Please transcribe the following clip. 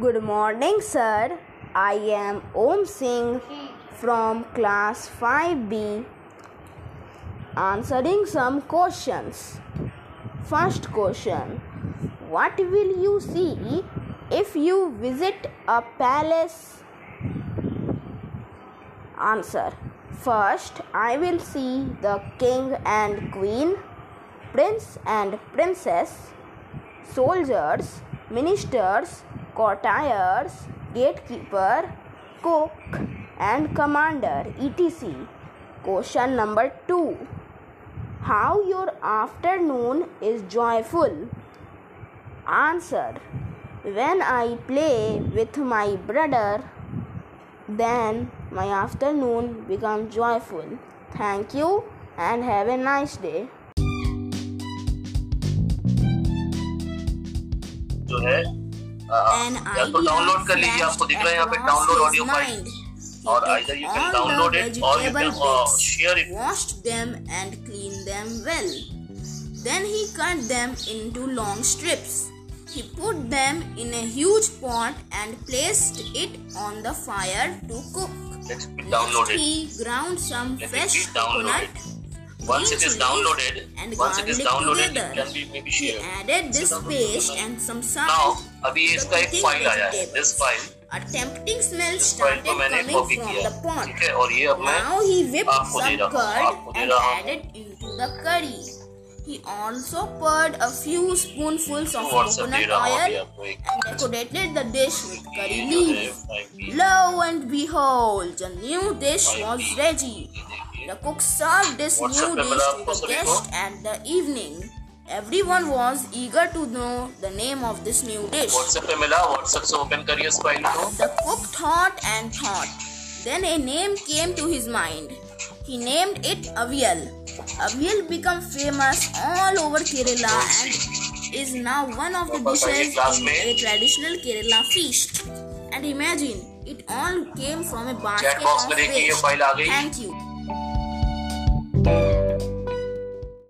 Good morning, sir. I am Om Singh from class 5B answering some questions. First question What will you see if you visit a palace? Answer First, I will see the king and queen, prince and princess, soldiers, ministers, courtiers, gatekeeper, cook, and commander, etc. Question number 2 How your afternoon is joyful? Answer When I play with my brother, then my afternoon becomes joyful. Thank you and have a nice day. जो है तो download कर लीजिए आपको दिख रहा है यहाँ पे डाउनलोड ऑडियो फ़ाइल और took either you can all download the it or you vegetable can, uh, bits, share it. washed them and cleaned them well. Then he cut them into long strips. He put them in a huge pot and placed it on the fire to cook. Let's Next, downloaded. he ground some Let it fresh be downloaded. coconut. Once green it is chilies, downloaded, and once it is garlic downloaded, it together. can be maybe He shared. added this paste and some salt. Now अभी ये इसका एक Cooking file आया है vegetables. This file A tempting smell इस file started को मैंने coming copy from किया the pot. ठीक है और ये अब मैं Now he whipped आपको दे some रहा हूँ आपको curd दे and रहा हूँ added into the curry. He also poured a few spoonfuls of WhatsApp they coconut रहा हूँ अभी oil आपको एक and decorated the dish with curry ये जो है leaves. फाइल की Lo and behold, the new dish was ready. ये देखिए The cook served this WhatsApp new पे dish मिला to आपको the सभी को? guests at the evening. Everyone was eager to know the name of this new dish. WhatsApp पे मिला WhatsApp से ओपन करिए इस फाइल को The cook thought and thought. Then a name came to his mind. He named it Avial. Avial became famous all over Kerala and is now one of the वापस आइए dishes class in में। a traditional Kerala feast. And imagine, it all came from a basket chat box of में देखिए ये waste. File आ गई Thank you.